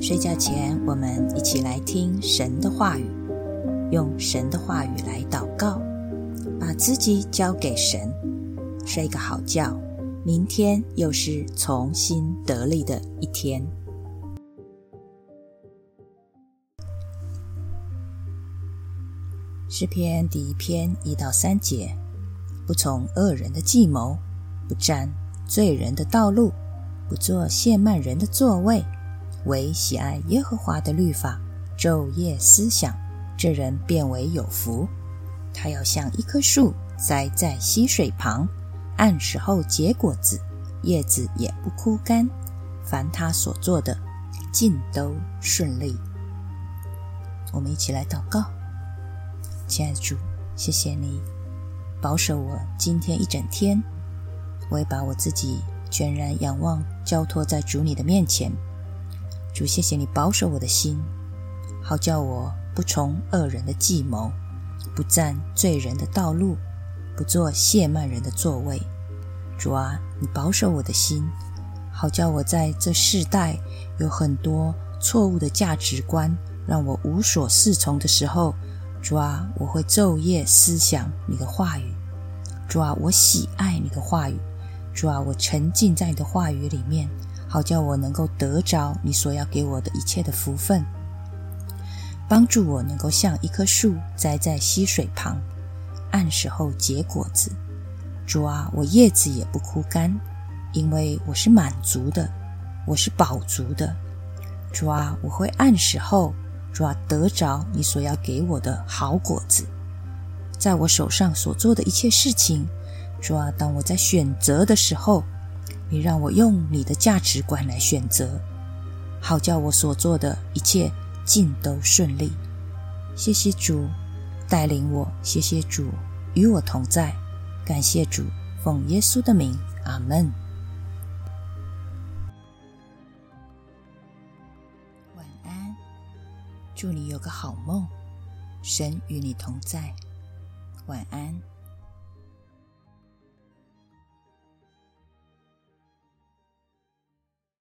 睡觉前，我们一起来听神的话语，用神的话语来祷告，把自己交给神，睡个好觉。明天又是重新得力的一天。诗篇第一篇一到三节：不从恶人的计谋，不占罪人的道路，不做亵慢人的座位。唯喜爱耶和华的律法，昼夜思想，这人变为有福。他要像一棵树栽在溪水旁，按时候结果子，叶子也不枯干。凡他所做的，尽都顺利。我们一起来祷告，亲爱的主，谢谢你保守我今天一整天。我也把我自己全然仰望、交托在主你的面前。主，谢谢你保守我的心，好叫我不从恶人的计谋，不占罪人的道路，不做亵慢人的座位。主啊，你保守我的心，好叫我在这世代有很多错误的价值观，让我无所适从的时候，主啊，我会昼夜思想你的话语。主啊，我喜爱你的话语。主啊，我沉浸在你的话语里面。好叫我能够得着你所要给我的一切的福分，帮助我能够像一棵树栽在溪水旁，按时候结果子。主啊，我叶子也不枯干，因为我是满足的，我是饱足的。主啊，我会按时候，主啊得着你所要给我的好果子。在我手上所做的一切事情，主啊，当我在选择的时候。你让我用你的价值观来选择，好叫我所做的一切尽都顺利。谢谢主带领我，谢谢主与我同在，感谢主，奉耶稣的名，阿门。晚安，祝你有个好梦，神与你同在，晚安。